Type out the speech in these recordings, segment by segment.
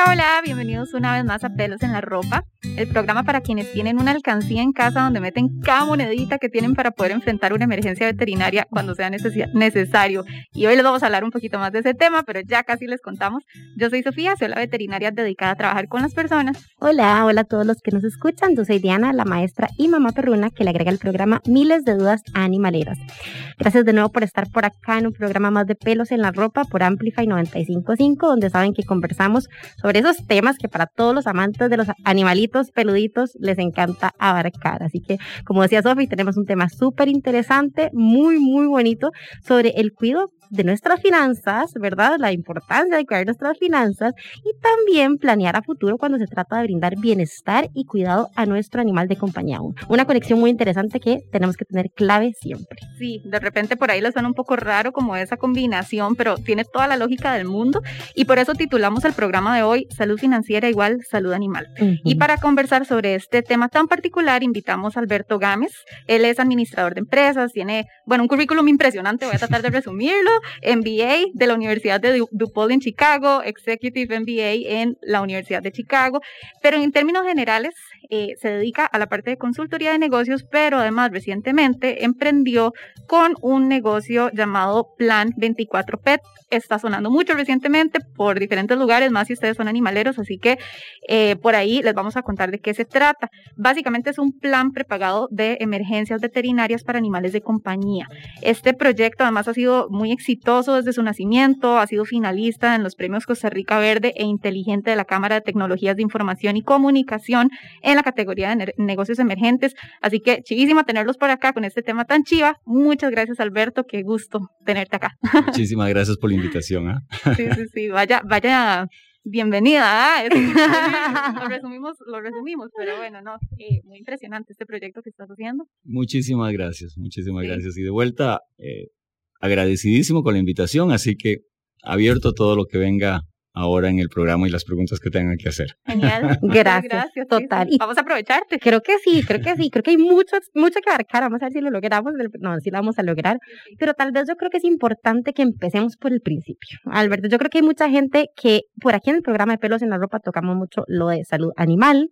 Hola, hola, bienvenidos una vez más a Pelos en la Ropa, el programa para quienes tienen una alcancía en casa donde meten cada monedita que tienen para poder enfrentar una emergencia veterinaria cuando sea necesario. Y hoy les vamos a hablar un poquito más de ese tema, pero ya casi les contamos. Yo soy Sofía, soy la veterinaria dedicada a trabajar con las personas. Hola, hola a todos los que nos escuchan. Yo soy Diana, la maestra y mamá perruna que le agrega al programa miles de dudas animaleras. Gracias de nuevo por estar por acá en un programa más de Pelos en la Ropa por Amplify 955, donde saben que conversamos sobre esos temas que para todos los amantes de los animalitos peluditos les encanta abarcar. Así que, como decía Sofi, tenemos un tema súper interesante, muy, muy bonito sobre el cuidado de nuestras finanzas, ¿verdad? La importancia de cuidar nuestras finanzas y también planear a futuro cuando se trata de brindar bienestar y cuidado a nuestro animal de compañía. Una conexión muy interesante que tenemos que tener clave siempre. Sí, de repente por ahí les suena un poco raro como esa combinación, pero tiene toda la lógica del mundo y por eso titulamos el programa de hoy Salud Financiera igual Salud Animal. Y para conversar sobre este tema tan particular invitamos a Alberto Gámez. Él es administrador de empresas, tiene, bueno, un currículum impresionante, voy a tratar de resumirlo. MBA de la Universidad de DuPaul en Chicago, Executive MBA en la Universidad de Chicago, pero en términos generales eh, se dedica a la parte de consultoría de negocios, pero además recientemente emprendió con un negocio llamado Plan 24 Pet. Está sonando mucho recientemente por diferentes lugares, más si ustedes son animaleros, así que eh, por ahí les vamos a contar de qué se trata. Básicamente es un plan prepagado de emergencias veterinarias para animales de compañía. Este proyecto además ha sido muy exitoso desde su nacimiento, ha sido finalista en los premios Costa Rica Verde e Inteligente de la Cámara de Tecnologías de Información y Comunicación en la categoría de negocios emergentes. Así que chivísimo tenerlos por acá con este tema tan chiva. Muchas gracias, Alberto. Qué gusto tenerte acá. Muchísimas gracias por la invitación. ¿ah? Sí, sí, sí. Vaya, vaya bienvenida. ¿ah? Lo, resumimos, lo resumimos, pero bueno, no, eh, muy impresionante este proyecto que estás haciendo. Muchísimas gracias, muchísimas gracias. Y de vuelta, eh, agradecidísimo con la invitación, así que abierto todo lo que venga ahora en el programa y las preguntas que tengan que hacer. Genial. Gracias. Total. Vamos a aprovecharte. Creo que sí, creo que sí. Creo que hay mucho, mucho que abarcar. Vamos a ver si lo logramos. No, si lo vamos a lograr. Pero tal vez yo creo que es importante que empecemos por el principio. Alberto, yo creo que hay mucha gente que por aquí en el programa de pelos en la ropa tocamos mucho lo de salud animal,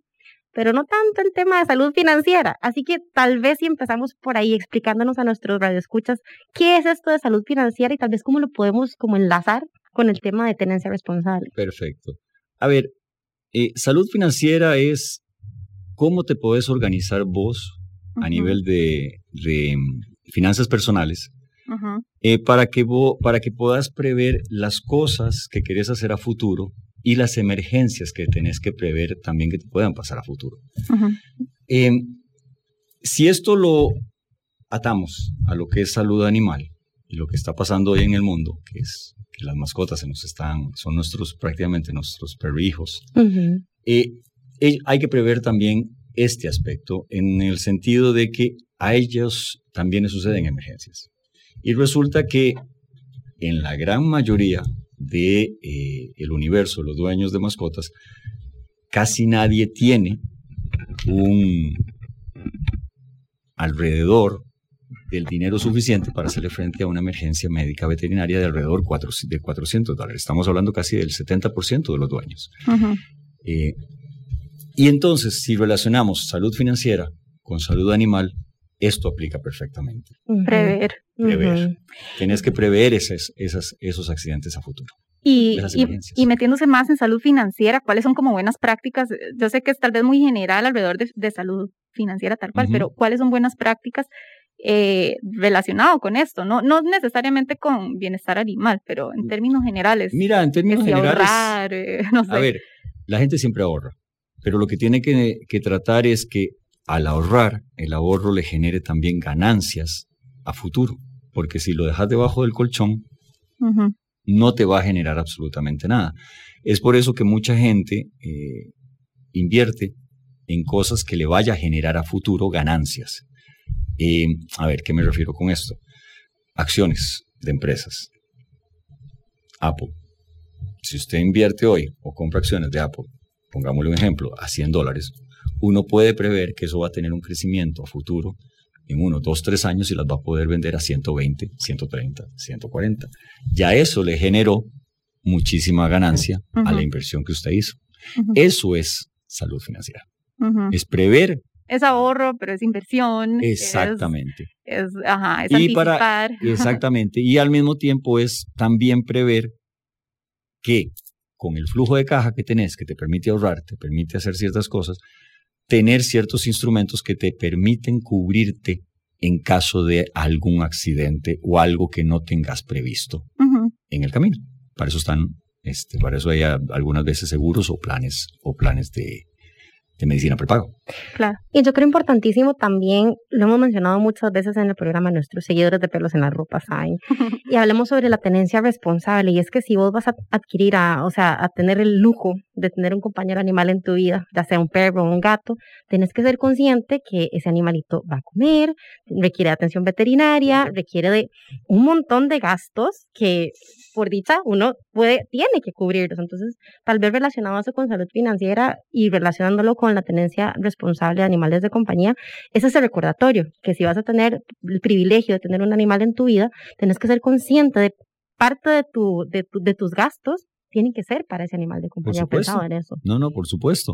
pero no tanto el tema de salud financiera. Así que tal vez si empezamos por ahí explicándonos a nuestros radioescuchas qué es esto de salud financiera y tal vez cómo lo podemos como enlazar con el tema de tenencia responsable. Perfecto. A ver, eh, salud financiera es cómo te puedes organizar vos a nivel de, mm, finanzas personales eh, para, que para que puedas prever las cosas que querés hacer a futuro y las emergencias que tenés que prever también que te puedan pasar a futuro. Em, si esto lo atamos a lo que es salud animal y lo que está pasando hoy en el mundo, que es que las mascotas se nos están, son nuestros, prácticamente nuestros perrijos. Eh, hay que prever también este aspecto en el sentido de que a ellos también les suceden emergencias. Y resulta que en la gran mayoría del de, eh, universo, los dueños de mascotas, casi nadie tiene un alrededor del dinero suficiente para hacerle frente a una emergencia médica veterinaria de alrededor de 400 dólares. Estamos hablando casi del 70% de los dueños. Eh, y entonces, si relacionamos salud financiera con salud animal, esto aplica perfectamente. Prever. Prever. Tienes que prever esos, esos accidentes a futuro. Y, y, metiéndose más en salud financiera, ¿cuáles son como buenas prácticas? Yo sé que es tal vez muy general alrededor de, salud financiera tal cual, pero ¿cuáles son buenas prácticas eh, relacionado con esto, ¿no? no necesariamente con bienestar animal, pero en términos generales. Mira, en términos generales. Eh, a ver, la gente siempre ahorra, pero lo que tiene que, tratar es que al ahorrar, el ahorro le genere también ganancias a futuro, porque si lo dejas debajo del colchón, no te va a generar absolutamente nada. Es por eso que mucha gente eh, invierte en cosas que le vaya a generar a futuro ganancias. A ver, ¿qué me refiero con esto? acciones de empresas. Apple. Si usted invierte hoy o compra acciones de Apple, pongámosle un ejemplo, a 100 dólares, uno puede prever que eso va a tener un crecimiento a futuro en uno, dos, tres años y las va a poder vender a 120, 130, 140. Ya eso le generó muchísima ganancia a la inversión que usted hizo. Eso es salud financiera. Es prever. Es ahorro, pero es inversión. Exactamente. Es, ajá, es y Para, exactamente. Y al mismo tiempo es también prever que con el flujo de caja que tenés, que te permite ahorrar, te permite hacer ciertas cosas, tener ciertos instrumentos que te permiten cubrirte en caso de algún accidente o algo que no tengas previsto en el camino. Para eso están, este, para eso hay algunas veces seguros o planes o planes de, de medicina prepago. Claro. Y yo creo importantísimo también, lo hemos mencionado muchas veces en el programa, nuestros seguidores de pelos en la ropa saben, y hablemos sobre la tenencia responsable, y es que si vos vas a adquirir, a, o sea, a tener el lujo de tener un compañero animal en tu vida, ya sea un perro o un gato, tienes que ser consciente que ese animalito va a comer, requiere atención veterinaria, requiere de un montón de gastos que por dicha uno puede, tiene que cubrirlos. Entonces, tal vez relacionado eso con salud financiera y relacionándolo con la tenencia responsable de animales de compañía, ese es el recordatorio, que si vas a tener el privilegio de tener un animal en tu vida, tienes que ser consciente de parte de, tu, de, de tus gastos tienen que ser para ese animal de compañía. Por supuesto. En eso. No, no, por supuesto.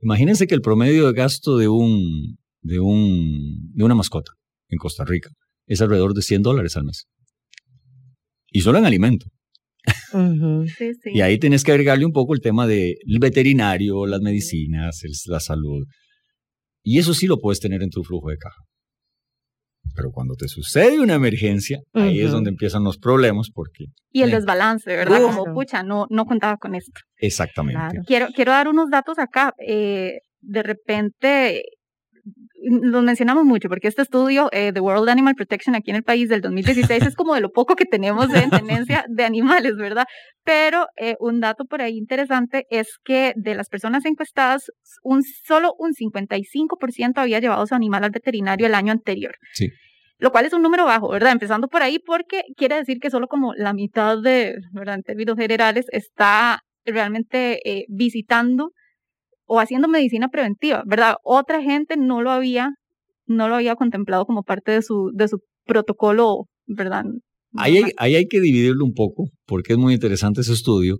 Imagínense que el promedio de gasto de un, de un, de una mascota en Costa Rica es alrededor de 100 dólares al mes. Y solo en alimento. Y ahí tenés que agregarle un poco el tema del veterinario, las medicinas, la salud. Y eso sí lo puedes tener en tu flujo de caja. Pero cuando te sucede una emergencia, ahí es donde empiezan los problemas porque... Y el desbalance, ¿verdad? Como, pucha, no, no contaba con esto. Exactamente. Quiero, quiero dar unos datos acá. Eh, de repente, los mencionamos mucho porque este estudio de eh, World Animal Protection aquí en el país del 2016 es como de lo poco que tenemos de tenencia de animales, ¿verdad? Pero eh, un dato por ahí interesante es que de las personas encuestadas, un, solo un 55% había llevado su animal al veterinario el año anterior. Sí. Lo cual es un número bajo, ¿verdad? Empezando por ahí porque quiere decir que solo como la mitad de, ¿verdad? En términos generales, está realmente eh, visitando o haciendo medicina preventiva, ¿verdad? Otra gente no lo había, no lo había contemplado como parte de su, de su protocolo, ¿verdad? Ahí hay, ahí hay que dividirlo un poco, porque es muy interesante ese estudio.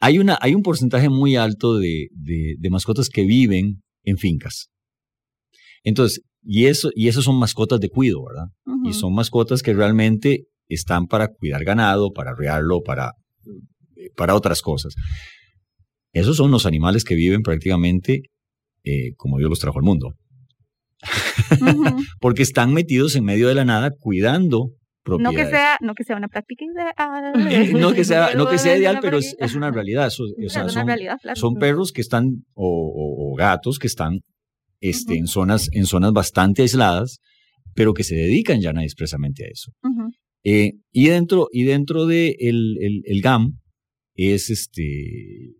Hay, una, hay un porcentaje muy alto de, de, mascotas que viven en fincas. Entonces, y eso, y eso son mascotas de cuido, ¿verdad? Y son mascotas que realmente están para cuidar ganado, para arrearlo, para, para otras cosas. Esos son los animales que viven prácticamente eh, como Dios los trajo al mundo. Porque están metidos en medio de la nada cuidando propiedades. No que sea, no que sea una práctica ideal. no que sea, no que sea ideal, pero es, una realidad. son, perros que están, o, gatos que están este, en, zonas, en zonas bastante aisladas, pero que se dedican ya expresamente a eso. Eh, y dentro, y dentro de el, el GAM es este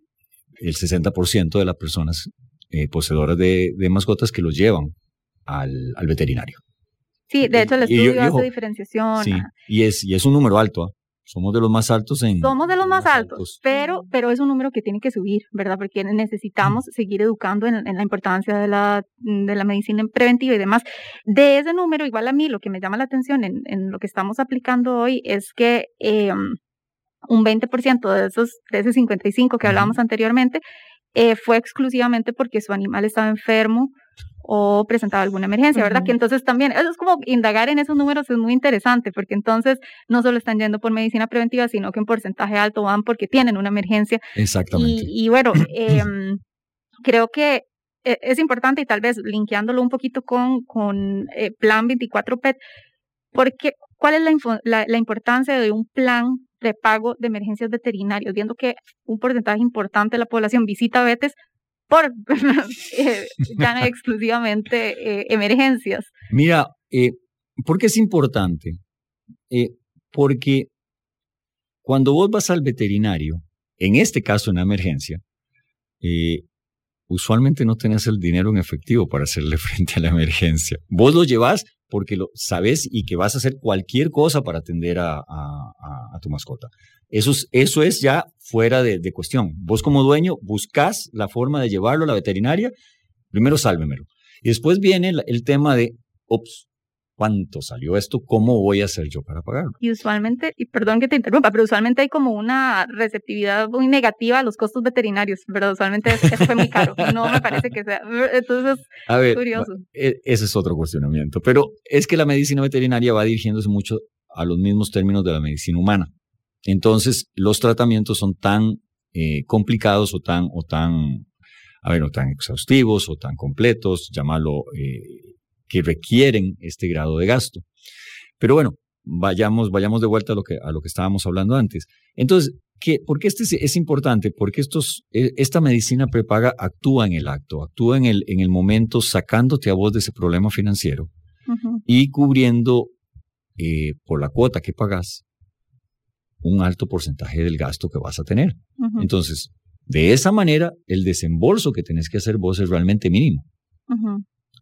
el 60% de las personas eh, poseedoras de, mascotas que los llevan al, veterinario. Sí, de hecho el estudio hace diferenciación. Sí, y es, y es un número alto. ¿ah? Somos de los más altos en... Somos de los más, altos, pero, pero es un número que tiene que subir, ¿verdad? Porque necesitamos seguir educando en, la importancia de la, de la medicina preventiva y demás. De ese número, igual a mí, lo que me llama la atención en, en lo que estamos aplicando hoy es que em, un 20% de esos, de ese 55 que hablábamos anteriormente, eh, fue exclusivamente porque su animal estaba enfermo o presentaba alguna emergencia, ¿verdad? Que entonces también, eso es como indagar en esos números es muy interesante, porque entonces no solo están yendo por medicina preventiva, sino que en porcentaje alto van porque tienen una emergencia. Exactamente. Y, bueno, em, creo que e, es importante y tal vez linkeándolo un poquito con, con eh, Plan 24 PET, porque ¿cuál es la, la importancia de un plan de pago de emergencias veterinarias, viendo que un porcentaje importante de la población visita vetes por eh, ya exclusivamente eh, emergencias. Mira, eh, ¿por qué es importante? porque cuando vos vas al veterinario, en este caso una emergencia, usualmente no tenés el dinero en efectivo para hacerle frente a la emergencia. Vos lo llevas porque lo sabes y que vas a hacer cualquier cosa para atender a, tu mascota. Eso es, eso es ya fuera de, cuestión. Vos como dueño buscas la forma de llevarlo a la veterinaria, primero sálvemelo. Y después viene el, el tema de, cuánto salió esto, cómo voy a hacer yo para pagarlo. Y usualmente, y perdón que te interrumpa, pero usualmente hay como una receptividad muy negativa a los costos veterinarios, pero usualmente eso fue muy caro. No me parece que sea. Entonces, a ver, curioso. E, ese es otro cuestionamiento, pero es que la medicina veterinaria va dirigiéndose mucho a los mismos términos de la medicina humana. Entonces, los tratamientos son tan eh, complicados o tan, o tan, a ver, o tan exhaustivos o tan completos, llamarlo eh, que requieren este grado de gasto. Pero bueno, vayamos, vayamos de vuelta a lo que, a lo que estábamos hablando antes. Entonces, ¿qué, ¿por qué este es, importante? Porque estos, e, esta medicina prepaga actúa en el acto, actúa en el, en el momento sacándote a vos de ese problema financiero y cubriendo eh, por la cuota que pagas un alto porcentaje del gasto que vas a tener. Entonces, de esa manera, el desembolso que tenés que hacer vos es realmente mínimo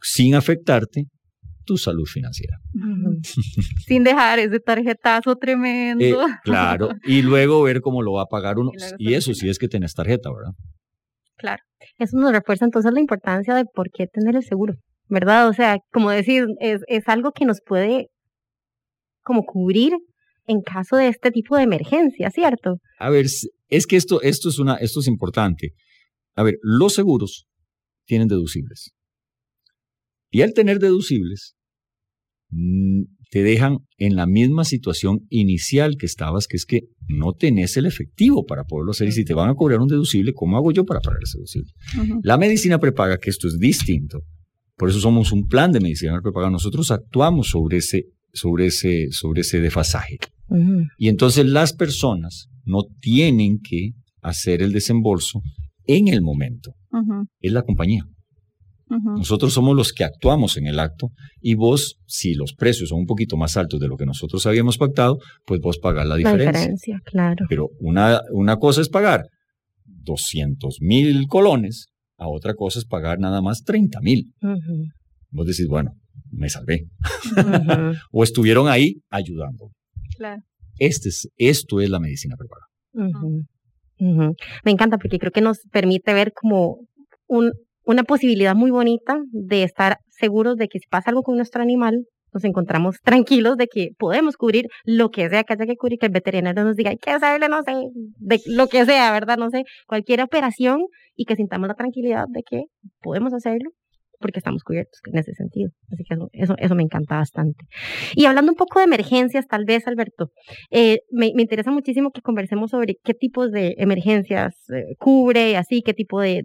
sin afectarte tu salud financiera. Sin dejar ese tarjetazo tremendo. Eh, claro, y luego ver cómo lo va a pagar uno. Y, eso sí es que tienes tarjeta, ¿verdad? Claro. Eso nos refuerza entonces la importancia de por qué tener el seguro, ¿verdad? O sea, como decir, es, es algo que nos puede como cubrir en caso de este tipo de emergencia, ¿cierto? A ver, es que esto, esto, es, una, esto es importante. A ver, los seguros tienen deducibles. Y al tener deducibles, mm, te dejan en la misma situación inicial que estabas, que es que no tenés el efectivo para poderlo hacer. Y si te van a cobrar un deducible, ¿cómo hago yo para pagar ese deducible? La medicina prepaga, que esto es distinto. Por eso somos un plan de medicina prepaga. Nosotros actuamos sobre ese, sobre ese, sobre ese desfasaje. Y entonces las personas no tienen que hacer el desembolso en el momento. Es la compañía. Nosotros somos los que actuamos en el acto y vos, si los precios son un poquito más altos de lo que nosotros habíamos pactado, pues vos pagás la diferencia. La diferencia, claro. Pero una, una cosa es pagar 200 mil colones, a otra cosa es pagar nada más 30 mil. Vos decís, bueno, me salvé. o estuvieron ahí ayudando. Claro. Este es, esto es la medicina preparada. Me encanta porque creo que nos permite ver como un, una posibilidad muy bonita de estar seguros de que si pasa algo con nuestro animal, nos encontramos tranquilos de que podemos cubrir lo que sea que haya que cubrir, que el veterinario nos diga, hay que hacerle, no sé, de lo que sea, ¿verdad? No sé, cualquier operación y que sintamos la tranquilidad de que podemos hacerlo porque estamos cubiertos en ese sentido. Así que eso, eso, me encanta bastante. Y hablando un poco de emergencias, tal vez, Alberto, eh, me, me, interesa muchísimo que conversemos sobre qué tipos de emergencias eh, cubre, así, qué tipo de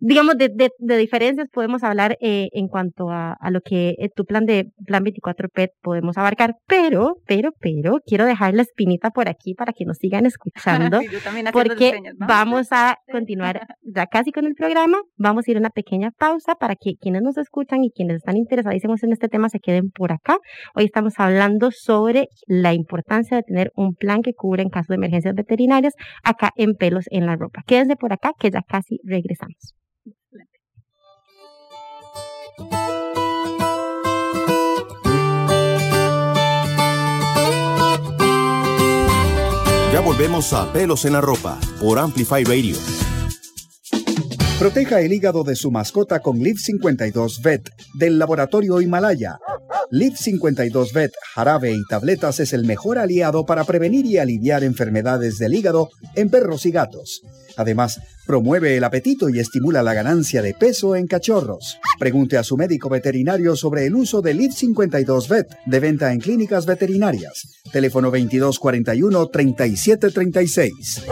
digamos, de, de, diferencias podemos hablar eh, en cuanto a, a, lo que eh, tu plan de Plan 24 PET podemos abarcar, pero, pero, pero, quiero dejar la espinita por aquí para que nos sigan escuchando, porque vamos a continuar ya casi con el programa, vamos a ir a una pequeña pausa para que quienes nos escuchan y quienes están interesadísimos en este tema se queden por acá. Hoy estamos hablando sobre la importancia de tener un plan que cubre en caso de emergencias veterinarias acá en Pelos en la Ropa. Quédense por acá que ya casi regresamos. Ya volvemos a Pelos en la Ropa por Amplify Radio. Proteja el hígado de su mascota con Liv 52 Vet del laboratorio Himalaya. Liv 52 Vet, jarabe y tabletas es el mejor aliado para prevenir y aliviar enfermedades del hígado en perros y gatos. Además, promueve el apetito y estimula la ganancia de peso en cachorros. Pregunte a su médico veterinario sobre el uso de LIV 52 Vet de venta en clínicas veterinarias. Teléfono 2241 3736.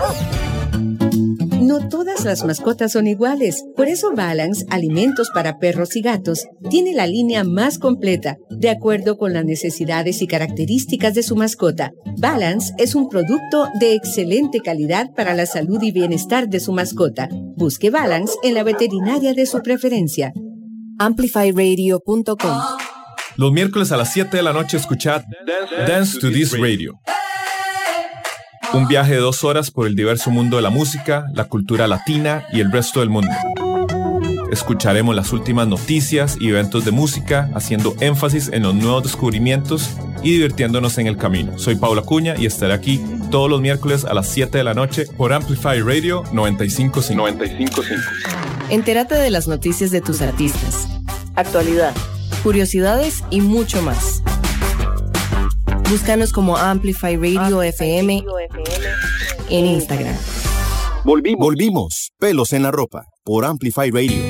No todas las mascotas son iguales. Por eso Balance, alimentos para perros y gatos, tiene la línea más completa, de acuerdo con las necesidades y características de su mascota. Balance es un producto de excelente calidad para la salud y bienestar de su mascota. Busque Balance en la veterinaria de su preferencia. Amplifyradio.com Los miércoles a las 7 de la noche escuchad Dance to This Radio Un viaje de dos horas por el diverso mundo de la música, la cultura latina y el resto del mundo. Escucharemos las últimas noticias y eventos de música, haciendo énfasis en los nuevos descubrimientos y divirtiéndonos en el camino. Soy Paula Cuña y estaré aquí todos los miércoles a las 7 de la noche por Amplify Radio 955. 955. Entérate de las noticias de tus artistas, actualidad, curiosidades y mucho más. Búscanos como Amplify Radio FM en Instagram. Volvimos. Volvimos. Pelos en la ropa por Amplify Radio.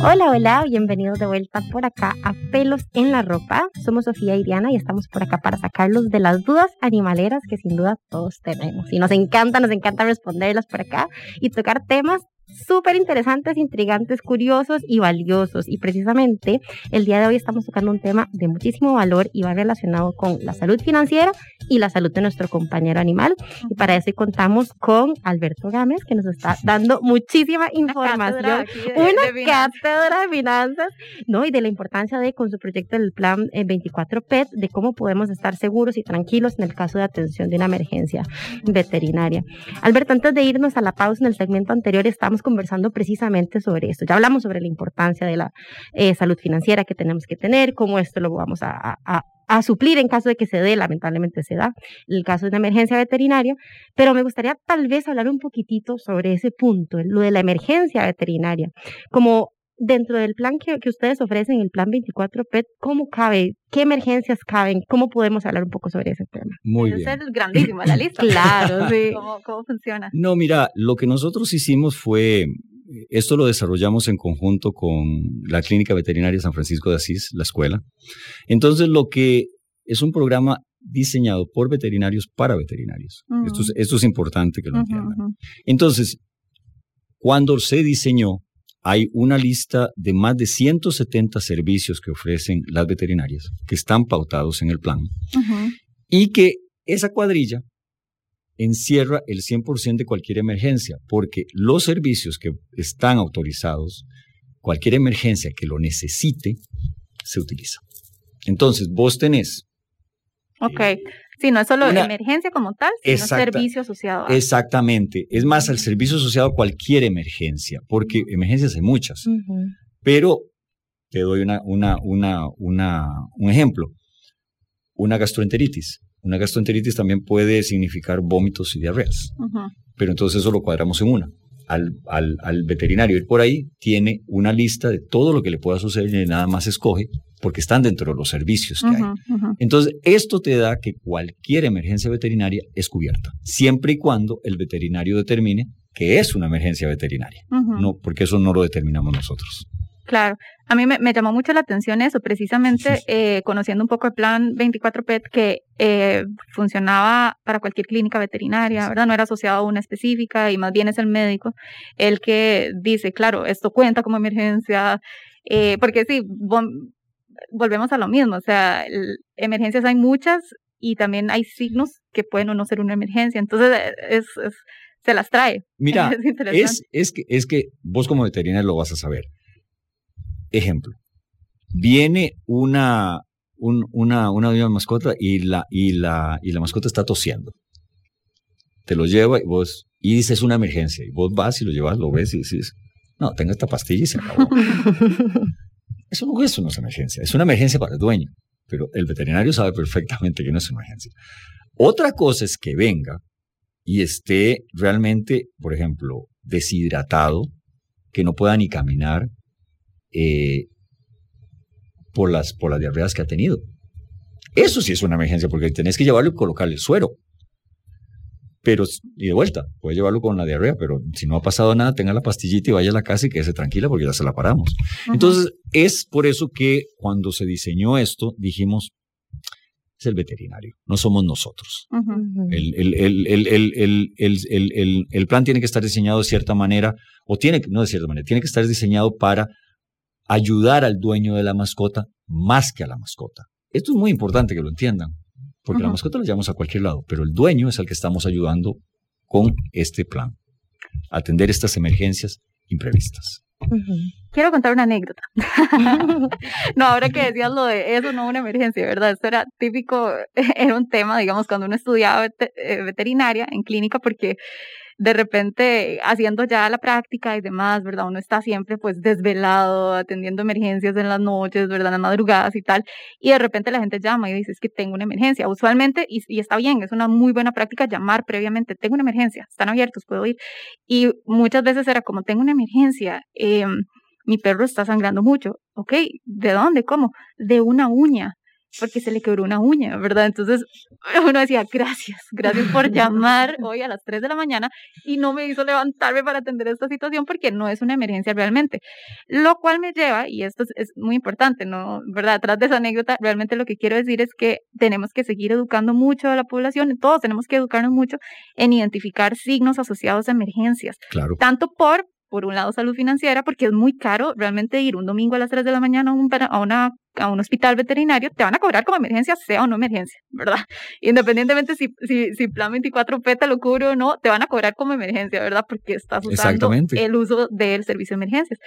Hola, hola, bienvenidos de vuelta por acá a Pelos en la Ropa. Somos Sofía y Diana y estamos por acá para sacarlos de las dudas animaleras que sin duda todos tenemos. Y nos encanta, nos encanta responderlas por acá y tocar temas súper interesantes, intrigantes, curiosos y valiosos. Y precisamente el día de hoy estamos tocando un tema de muchísimo valor y va relacionado con la salud financiera y la salud de nuestro compañero animal. Y para eso contamos con Alberto Gámez, que nos está dando muchísima información. Una cátedra de finanzas, ¿no? Y de la importancia de, con su proyecto del plan 24 eh, PET, de cómo podemos estar seguros y tranquilos en el caso de atención de una emergencia veterinaria. Alberto, antes de irnos a la pausa en el segmento anterior, estamos conversando precisamente sobre esto. Ya hablamos sobre la importancia de la eh, salud financiera que tenemos que tener, cómo esto lo vamos a, a, suplir en caso de que se dé, lamentablemente se da, el caso de una emergencia veterinaria, pero me gustaría tal vez hablar un poquitito sobre ese punto, lo de la emergencia veterinaria, como dentro del plan que, que, ustedes ofrecen, el plan 24 PET, ¿cómo cabe? ¿Qué emergencias caben? ¿Cómo podemos hablar un poco sobre ese tema? Muy bien. Es grandísimo la lista. claro, sí. ¿Cómo, ¿Cómo, funciona? No, mira, lo que nosotros hicimos fue, esto lo desarrollamos en conjunto con la Clínica Veterinaria San Francisco de Asís, la escuela. Entonces, lo que es un programa diseñado por veterinarios para veterinarios. esto, es, esto, es, importante que lo entiendan. Entonces, cuando se diseñó hay una lista de más de 170 servicios que ofrecen las veterinarias que están pautados en el plan y que esa cuadrilla encierra el 100% de cualquier emergencia, porque los servicios que están autorizados, cualquier emergencia que lo necesite, se utiliza. Entonces, vos tenés. Ok. Sí, no es solo emergencia como tal, sino servicio asociado a. Exactamente. Es más, al servicio asociado a cualquier emergencia, porque emergencias hay muchas. Pero te doy una, una, una, una, un ejemplo. Una gastroenteritis. Una gastroenteritis también puede significar vómitos y diarreas. Pero entonces eso lo cuadramos en una. Al, al, al, veterinario ir por ahí, tiene una lista de todo lo que le pueda suceder y nada más escoge porque están dentro de los servicios que hay. Entonces, esto te da que cualquier emergencia veterinaria es cubierta, siempre y cuando el veterinario determine que es una emergencia veterinaria, no, porque eso no lo determinamos nosotros. Claro, a mí me, llamó mucho la atención eso, precisamente eh, conociendo un poco el plan 24PET que eh, funcionaba para cualquier clínica veterinaria, ¿verdad? No era asociado a una específica y más bien es el médico el que dice, claro, esto cuenta como emergencia, eh, porque sí, volvemos a lo mismo, o sea, emergencias hay muchas y también hay signos que pueden o no ser una emergencia, entonces eh, es, se las trae. Mira, es, es, que, es que vos como veterinario lo vas a saber. Ejemplo, viene una, una, una, mascota y la, y, la, y la mascota está tosiendo. Te lo lleva y vos, y dices una emergencia, y vos vas y lo llevas, lo ves y dices, no, tenga esta pastilla y se acabó. Eso no es una emergencia, es una emergencia para el dueño, pero el veterinario sabe perfectamente que no es una emergencia. Otra cosa es que venga y esté realmente, por ejemplo, deshidratado, que no pueda ni caminar eh, por, las, por las diarreas que ha tenido. Eso sí es una emergencia porque tenés que llevarlo y colocarle el suero. Pero, y de vuelta, puede llevarlo con la diarrea, pero si no ha pasado nada, tenga la pastillita y vaya a la casa y quédese tranquila porque ya se la paramos. Entonces, es por eso que cuando se diseñó esto, dijimos, es el veterinario, no somos nosotros. el, el, plan tiene que estar diseñado de cierta manera, o tiene que, no de cierta manera, tiene que estar diseñado para ayudar al dueño de la mascota más que a la mascota. Esto es muy importante que lo entiendan porque la mascota la llevamos a cualquier lado, pero el dueño es el que estamos ayudando con este plan, atender estas emergencias imprevistas. Quiero contar una anécdota. no, ahora que decías lo de eso, no una emergencia, ¿verdad? Esto era típico, era un tema, digamos, cuando uno estudiaba eh, veterinaria en clínica, porque de repente haciendo ya la práctica y demás, ¿verdad? Uno está siempre pues desvelado, atendiendo emergencias en las noches, ¿verdad? En las madrugadas y tal, y de repente la gente llama y dice, es que tengo una emergencia. Usualmente, y, está bien, es una muy buena práctica llamar previamente, tengo una emergencia, están abiertos, puedo ir. Y muchas veces era como, tengo una emergencia, eh, mi perro está sangrando mucho, ¿ok? ¿De dónde? ¿Cómo? De una uña porque se le quebró una uña, ¿verdad? Entonces uno decía, gracias, gracias por llamar hoy a las 3 de la mañana y no me hizo levantarme para atender esta situación porque no es una emergencia realmente. Lo cual me lleva, y esto es, muy importante, ¿no? ¿Verdad? Atrás de esa anécdota, realmente lo que quiero decir es que tenemos que seguir educando mucho a la población, todos tenemos que educarnos mucho en identificar signos asociados a emergencias. Claro. Tanto por por un lado salud financiera, porque es muy caro realmente ir un domingo a las 3 de la mañana a un, a una, a un hospital veterinario, te van a cobrar como emergencia, sea o no emergencia, ¿verdad? Independientemente si, si, si Plan 24P te lo cubre o no, te van a cobrar como emergencia, ¿verdad? Porque estás usando el uso del servicio de emergencias.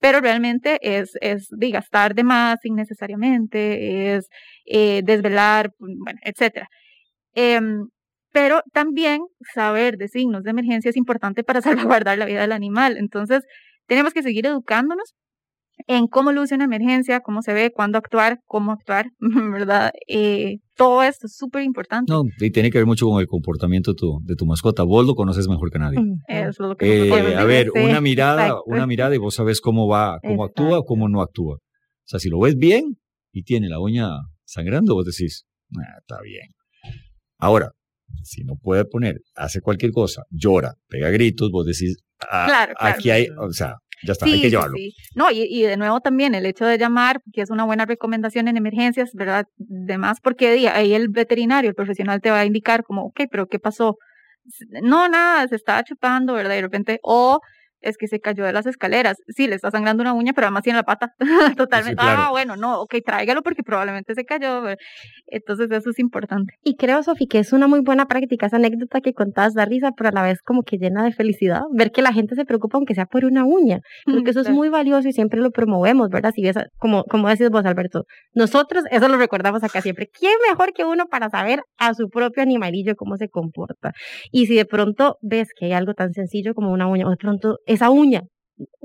Pero realmente es, es de gastar de más innecesariamente, es eh, desvelar, bueno, etcétera. Em, pero también saber de signos de emergencia es importante para salvaguardar la vida del animal. Entonces, tenemos que seguir educándonos en cómo luce una emergencia, cómo se ve, cuándo actuar, cómo actuar, ¿verdad? Eh, todo esto es súper importante. No, y tiene que ver mucho con el comportamiento de tu, de tu mascota. Vos lo conoces mejor que nadie. Eso es lo que eh, A ver, una mirada, una mirada y vos sabes cómo va, cómo actúa o cómo no actúa. O sea, si lo ves bien y tiene la uña sangrando, vos decís, ah, está bien. Ahora, si no puede poner, hace cualquier cosa, llora, pega gritos, vos decís, ah, aquí hay, o sea, ya está, hay que llevarlo. No, y, y, de nuevo también el hecho de llamar, que es una buena recomendación en emergencias, ¿verdad? Demás, porque ahí el veterinario, el profesional te va a indicar como, ok, pero ¿qué pasó? No, nada, se estaba chupando, ¿verdad? Y de repente, o es que se cayó de las escaleras. Sí, le está sangrando una uña, pero además tiene la pata. Totalmente. Ah, bueno, no, ok, tráigalo porque probablemente se cayó. Entonces eso es importante. Y creo, Sofi, que es una muy buena práctica esa anécdota que contabas da risa, pero a la vez como que llena de felicidad. Ver que la gente se preocupa aunque sea por una uña. Porque eso es muy valioso y siempre lo promovemos, ¿verdad? Si ves, como, como decís vos, Alberto, nosotros eso lo recordamos acá siempre. ¿Quién mejor que uno para saber a su propio animalillo cómo se comporta? Y si de pronto ves que hay algo tan sencillo como una uña, o de pronto esa uña.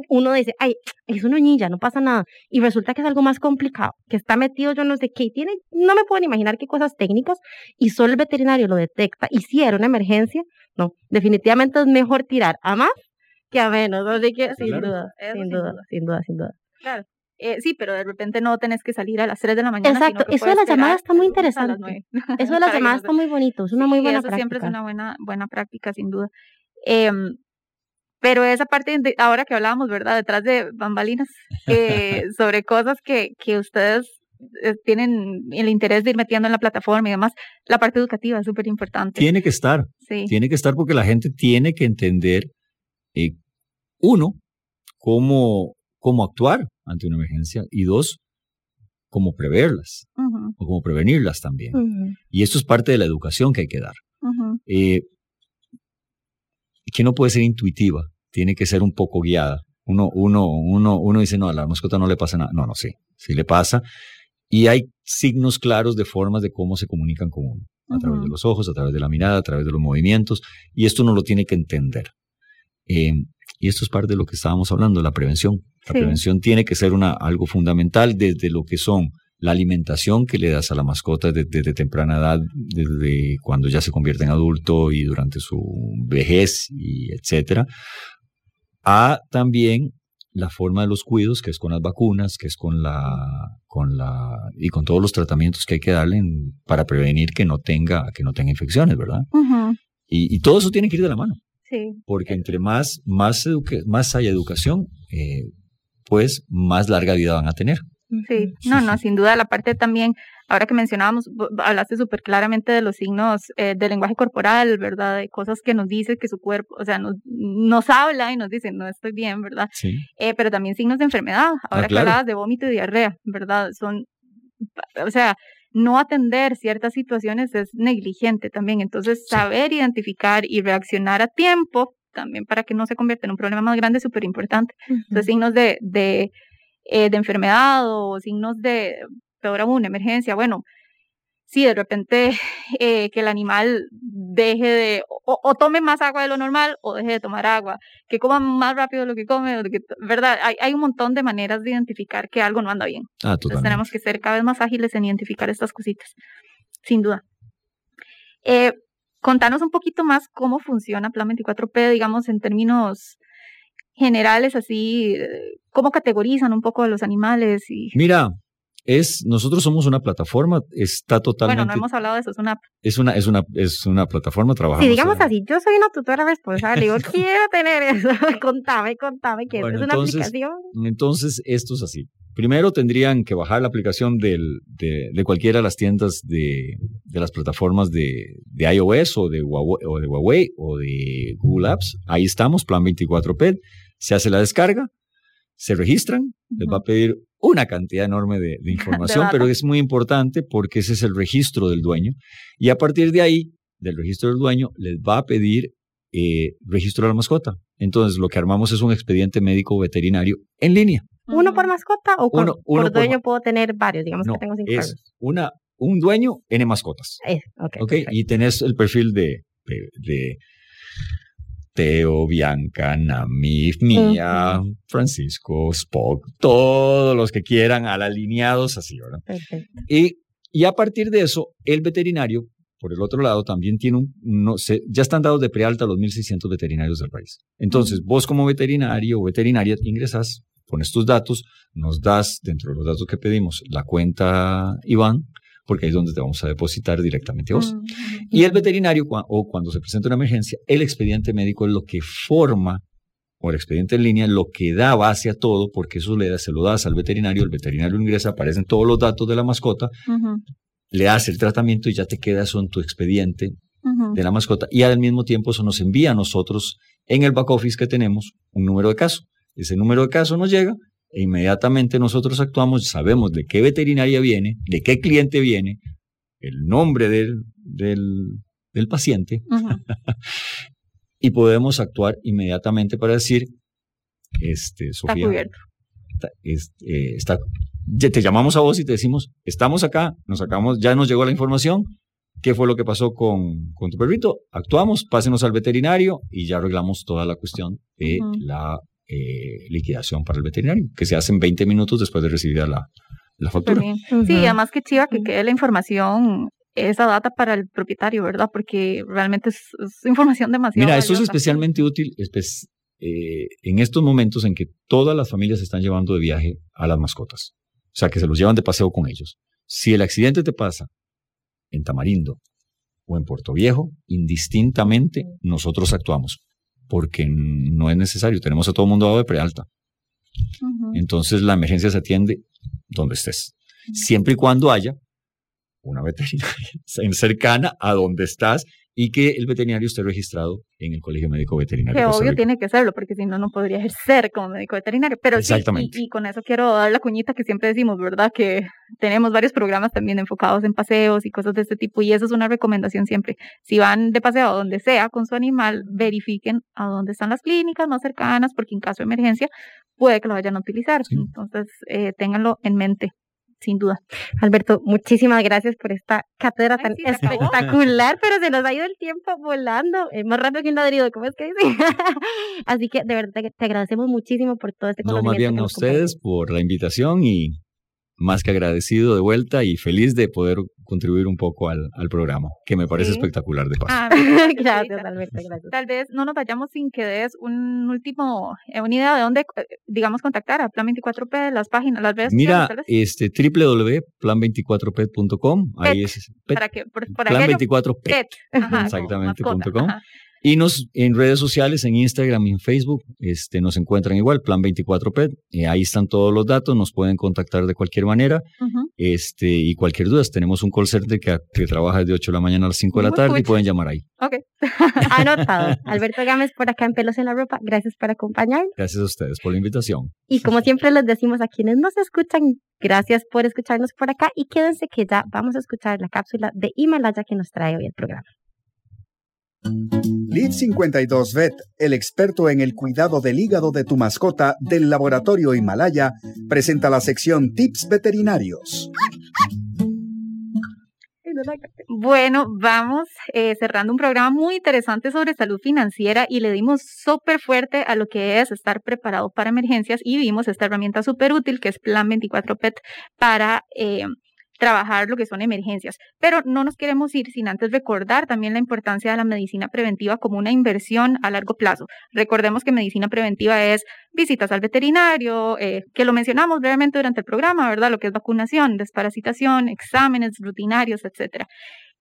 Uno dice, ay, es una uñilla, no pasa nada. Y resulta que es algo más complicado, que está metido yo no sé qué, tiene, no me puedo imaginar qué cosas técnicas, y solo el veterinario lo detecta. Y si era una emergencia, no, definitivamente es mejor tirar a más que a menos. Así que, sin, duda, sin, duda, sin duda, sin duda, Claro. Eh, sí, pero de repente no tenés que salir a las 3 de la mañana. Exacto, eso de la llamada está muy interesante. Eso de la llamada está muy bonito, es una muy buena eso siempre es una buena, buena práctica, sin duda. Eh, pero esa parte, de, ahora que hablábamos, ¿verdad? Detrás de bambalinas, eh, sobre cosas que, que ustedes eh, tienen el interés de ir metiendo en la plataforma y demás, la parte educativa es súper importante. Tiene que estar. Sí. Tiene que estar porque la gente tiene que entender, eh, uno, cómo, cómo actuar ante una emergencia y dos, cómo preverlas o cómo prevenirlas también. Y esto es parte de la educación que hay que dar. eh, que no puede ser intuitiva, tiene que ser un poco guiada. Uno, uno, uno, uno dice, no, a la mascota no le pasa nada. No, no, sí, sí le pasa. Y hay signos claros de formas de cómo se comunican con uno, a través de los ojos, a través de la mirada, a través de los movimientos, y esto uno lo tiene que entender. Eh, y esto es parte de lo que estábamos hablando, la prevención. La prevención tiene que ser una, algo fundamental desde lo que son la alimentación que le das a la mascota desde, temprana edad, desde cuando ya se convierte en adulto y durante su vejez y etcétera, a también la forma de los cuidos, que es con las vacunas, que es con la, con la, y con todos los tratamientos que hay que darle para prevenir que no tenga, que no tenga infecciones, ¿verdad? y, todo eso tiene que ir de la mano. Sí. Porque entre más, más, más haya educación, eh, pues más larga vida van a tener. Sí, no, no, sin duda la parte también, ahora que mencionábamos, hablaste súper claramente de los signos eh, del lenguaje corporal, ¿verdad? De cosas que nos dice que su cuerpo, o sea, nos, nos habla y nos dice, no estoy bien, ¿verdad? Sí. Eh, pero también signos de enfermedad, ah, ahora que hablabas de vómito y diarrea, ¿verdad? Son, o sea, no atender ciertas situaciones es negligente también. Entonces, saber identificar y reaccionar a tiempo también para que no se convierta en un problema más grande, súper importante. Entonces, signos de, de, eh, de enfermedad o signos de, peor aún, emergencia, bueno, si de repente eh, que el animal deje de, o, tome más agua de lo normal o deje de tomar agua, que coma más rápido lo que come, ¿verdad? Hay, hay un montón de maneras de identificar que algo no anda bien. Ah, Entonces tenemos que ser cada vez más ágiles en identificar estas cositas, sin duda. Eh, contanos un poquito más cómo funciona Plan 24P, digamos, en términos generales, así, cómo categorizan un poco a los animales. Y... Mira, es, nosotros somos una plataforma, está totalmente... Bueno, no hemos hablado de eso, es una Es una, es una, es una plataforma, trabajamos... Sí, digamos así, yo soy una tutora responsable, digo, quiero tener eso, contame, contame, que es una aplicación. Entonces, esto es así. Primero tendrían que bajar la aplicación del, de, de, cualquiera de las tiendas de, de las plataformas de, de iOS o de, Huawei, o de Huawei o de Google Apps. Ahí estamos, Plan 24P. Se hace la descarga, se registran, les va a pedir una cantidad enorme de, información, pero es muy importante porque ese es el registro del dueño. Y a partir de ahí, del registro del dueño, les va a pedir eh, registro de la mascota. Entonces, lo que armamos es un expediente médico veterinario en línea. ¿Uno por mascota o por dueño puedo tener varios? Digamos que tengo cinco es una, un dueño N mascotas. Eh, okay, y tenés el perfil de, de Teo, Bianca, Namif, Mía, Francisco, Spock, todos los que quieran, al alineados así, ¿verdad? Perfecto. Y, y a partir de eso, el veterinario, por el otro lado, también tiene un, no sé, ya están dados de prealta los 1.600 veterinarios del país. Entonces, vos como veterinario o veterinaria ingresas, pones tus datos, nos das, dentro de los datos que pedimos, la cuenta Iván, porque ahí es donde te vamos a depositar directamente vos. Mm, y el veterinario, o cuando se presenta una emergencia, el expediente médico es lo que forma, o el expediente en línea, lo que da base a todo, porque eso le se lo das al veterinario, el veterinario ingresa, aparecen todos los datos de la mascota, le hace el tratamiento y ya te queda eso en tu expediente de la mascota. Y al mismo tiempo eso nos envía a nosotros en el back office que tenemos un número de caso. Ese número de caso nos llega e inmediatamente nosotros actuamos, sabemos de qué veterinaria viene, de qué cliente viene, el nombre del, del, paciente, y podemos actuar inmediatamente para decir, este, Sofía, está, eh, te llamamos a vos y te decimos, estamos acá, nos sacamos, ya nos llegó la información, qué fue lo que pasó con, con tu perrito, actuamos, pásenos al veterinario y ya arreglamos toda la cuestión de la eh, liquidación para el veterinario, que se hace en 20 minutos después de recibir la, la factura. Sí, además que chiva que quede la información, esa data para el propietario, ¿verdad? Porque realmente es, información demasiado. Mira, esto es especialmente útil eh, en estos momentos en que todas las familias están llevando de viaje a las mascotas. O sea, que se los llevan de paseo con ellos. Si el accidente te pasa en Tamarindo o en Puerto Viejo, indistintamente nosotros actuamos porque no es necesario, tenemos a todo el mundo dado de prealta. Entonces la emergencia se atiende donde estés, siempre y cuando haya una veterinaria cercana a donde estás y que el veterinario esté registrado en el Colegio Médico Veterinario. Que obvio tiene que serlo, porque si no, no podría ejercer como médico veterinario. Pero Exactamente. Sí, y, con eso quiero dar la cuñita que siempre decimos, ¿verdad? Que tenemos varios programas también enfocados en paseos y cosas de este tipo, y eso es una recomendación siempre. Si van de paseo a donde sea con su animal, verifiquen a dónde están las clínicas más cercanas, porque en caso de emergencia puede que lo vayan a utilizar. Entonces, eh, ténganlo en mente sin duda. Alberto, muchísimas gracias por esta cátedra tan espectacular, pero se nos ha ido el tiempo volando, es más rápido que un ladrido, ¿cómo es que dice? Así que de verdad te, agradecemos muchísimo por todo este conocimiento. No, más bien a ustedes por la invitación y más que agradecido de vuelta y feliz de poder contribuir un poco al, al programa, que me parece espectacular de paso. Ah, gracias, Alberto, gracias. Tal vez no nos vayamos sin que des un último, eh, una idea de dónde, eh, digamos, contactar a Plan 24P, las páginas, las redes Mira, este www.plan24p.com, ahí es Para que, por, Plan 24P, exactamente.com. Y nos, en redes sociales, en Instagram y en Facebook, este, nos encuentran igual, Plan 24P. Eh, ahí están todos los datos, nos pueden contactar de cualquier manera. este, y cualquier duda, tenemos un call center que, que, trabaja de 8 de la mañana a las 5 de la tarde y pueden llamar ahí. Ok. Anotado. Alberto Gámez por acá en Pelos en la Ropa. Gracias por acompañarnos. Gracias a ustedes por la invitación. Y como siempre les decimos a quienes nos escuchan, gracias por escucharnos por acá y quédense que ya vamos a escuchar la cápsula de Himalaya que nos trae hoy el programa. Liv 52 Vet, el experto en el cuidado del hígado de tu mascota del laboratorio Himalaya, presenta la sección Tips Veterinarios. Bueno, vamos eh, cerrando un programa muy interesante sobre salud financiera y le dimos súper fuerte a lo que es estar preparado para emergencias y vimos esta herramienta súper útil que es Plan 24 PET para eh, trabajar lo que son emergencias. Pero no nos queremos ir sin antes recordar también la importancia de la medicina preventiva como una inversión a largo plazo. Recordemos que medicina preventiva es visitas al veterinario, eh, que lo mencionamos brevemente durante el programa, ¿verdad? Lo que es vacunación, desparasitación, exámenes rutinarios, etcétera.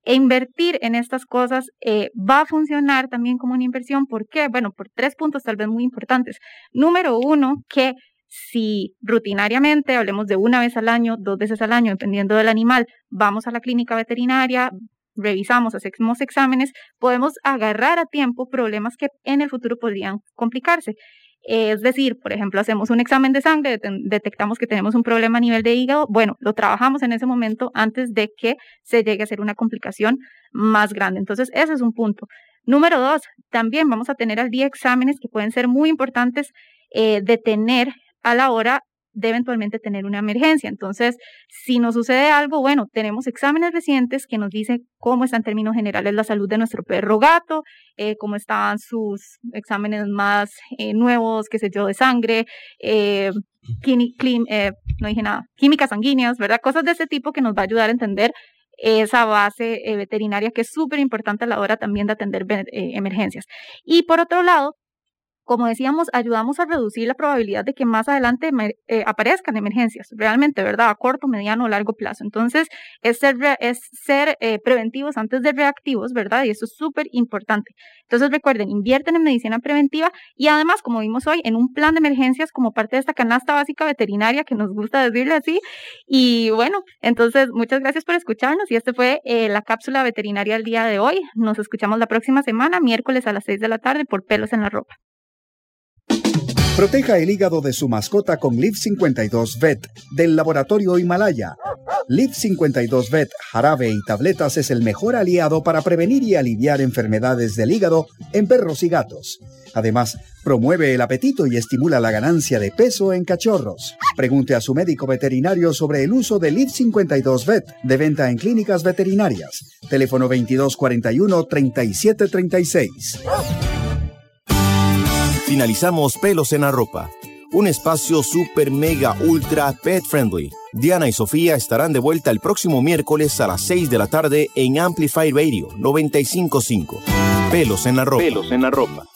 E invertir en estas cosas eh, va a funcionar también como una inversión. ¿Por qué? Bueno, por tres puntos tal vez muy importantes. Número uno, que si rutinariamente, hablemos de una vez al año, dos veces al año, dependiendo del animal, vamos a la clínica veterinaria, revisamos, hacemos exámenes, podemos agarrar a tiempo problemas que en el futuro podrían complicarse. Es decir, por ejemplo, hacemos un examen de sangre, detectamos que tenemos un problema a nivel de hígado, bueno, lo trabajamos en ese momento antes de que se llegue a ser una complicación más grande. Entonces, ese es un punto. Número dos, también vamos a tener al día exámenes que pueden ser muy importantes eh, de tener a la hora de eventualmente tener una emergencia. Entonces, si nos sucede algo, bueno, tenemos exámenes recientes que nos dicen cómo está en términos generales la salud de nuestro perro gato, eh, cómo estaban sus exámenes más eh, nuevos, qué sé yo, de sangre, eh, no dije nada, químicas sanguíneas, ¿verdad? Cosas de ese tipo que nos va a ayudar a entender esa base veterinaria que es súper importante a la hora también de atender emergencias. Y por otro lado, como decíamos, ayudamos a reducir la probabilidad de que más adelante eh, aparezcan emergencias, realmente, ¿verdad? A corto, mediano o largo plazo. Entonces, es ser, eh, preventivos antes de reactivos, ¿verdad? Y eso es súper importante. Entonces, recuerden, invierten en medicina preventiva y además, como vimos hoy, en un plan de emergencias como parte de esta canasta básica veterinaria que nos gusta decirle así. Y bueno, entonces, muchas gracias por escucharnos y este fue eh, la cápsula veterinaria del día de hoy. Nos escuchamos la próxima semana, miércoles a las 6 de la tarde por Pelos en la Ropa. Proteja el hígado de su mascota con Liv 52 Vet del laboratorio Himalaya. Liv 52 Vet, jarabe y tabletas es el mejor aliado para prevenir y aliviar enfermedades del hígado en perros y gatos. Además, promueve el apetito y estimula la ganancia de peso en cachorros. Pregunte a su médico veterinario sobre el uso de Liv 52 Vet de venta en clínicas veterinarias. Teléfono 2241 3736. Finalizamos Pelos en la Ropa, un espacio super mega ultra pet friendly. Diana y Sofía estarán de vuelta el próximo miércoles a las 6 de la tarde en Amplify Radio 955. Pelos en la ropa. Pelos en la ropa.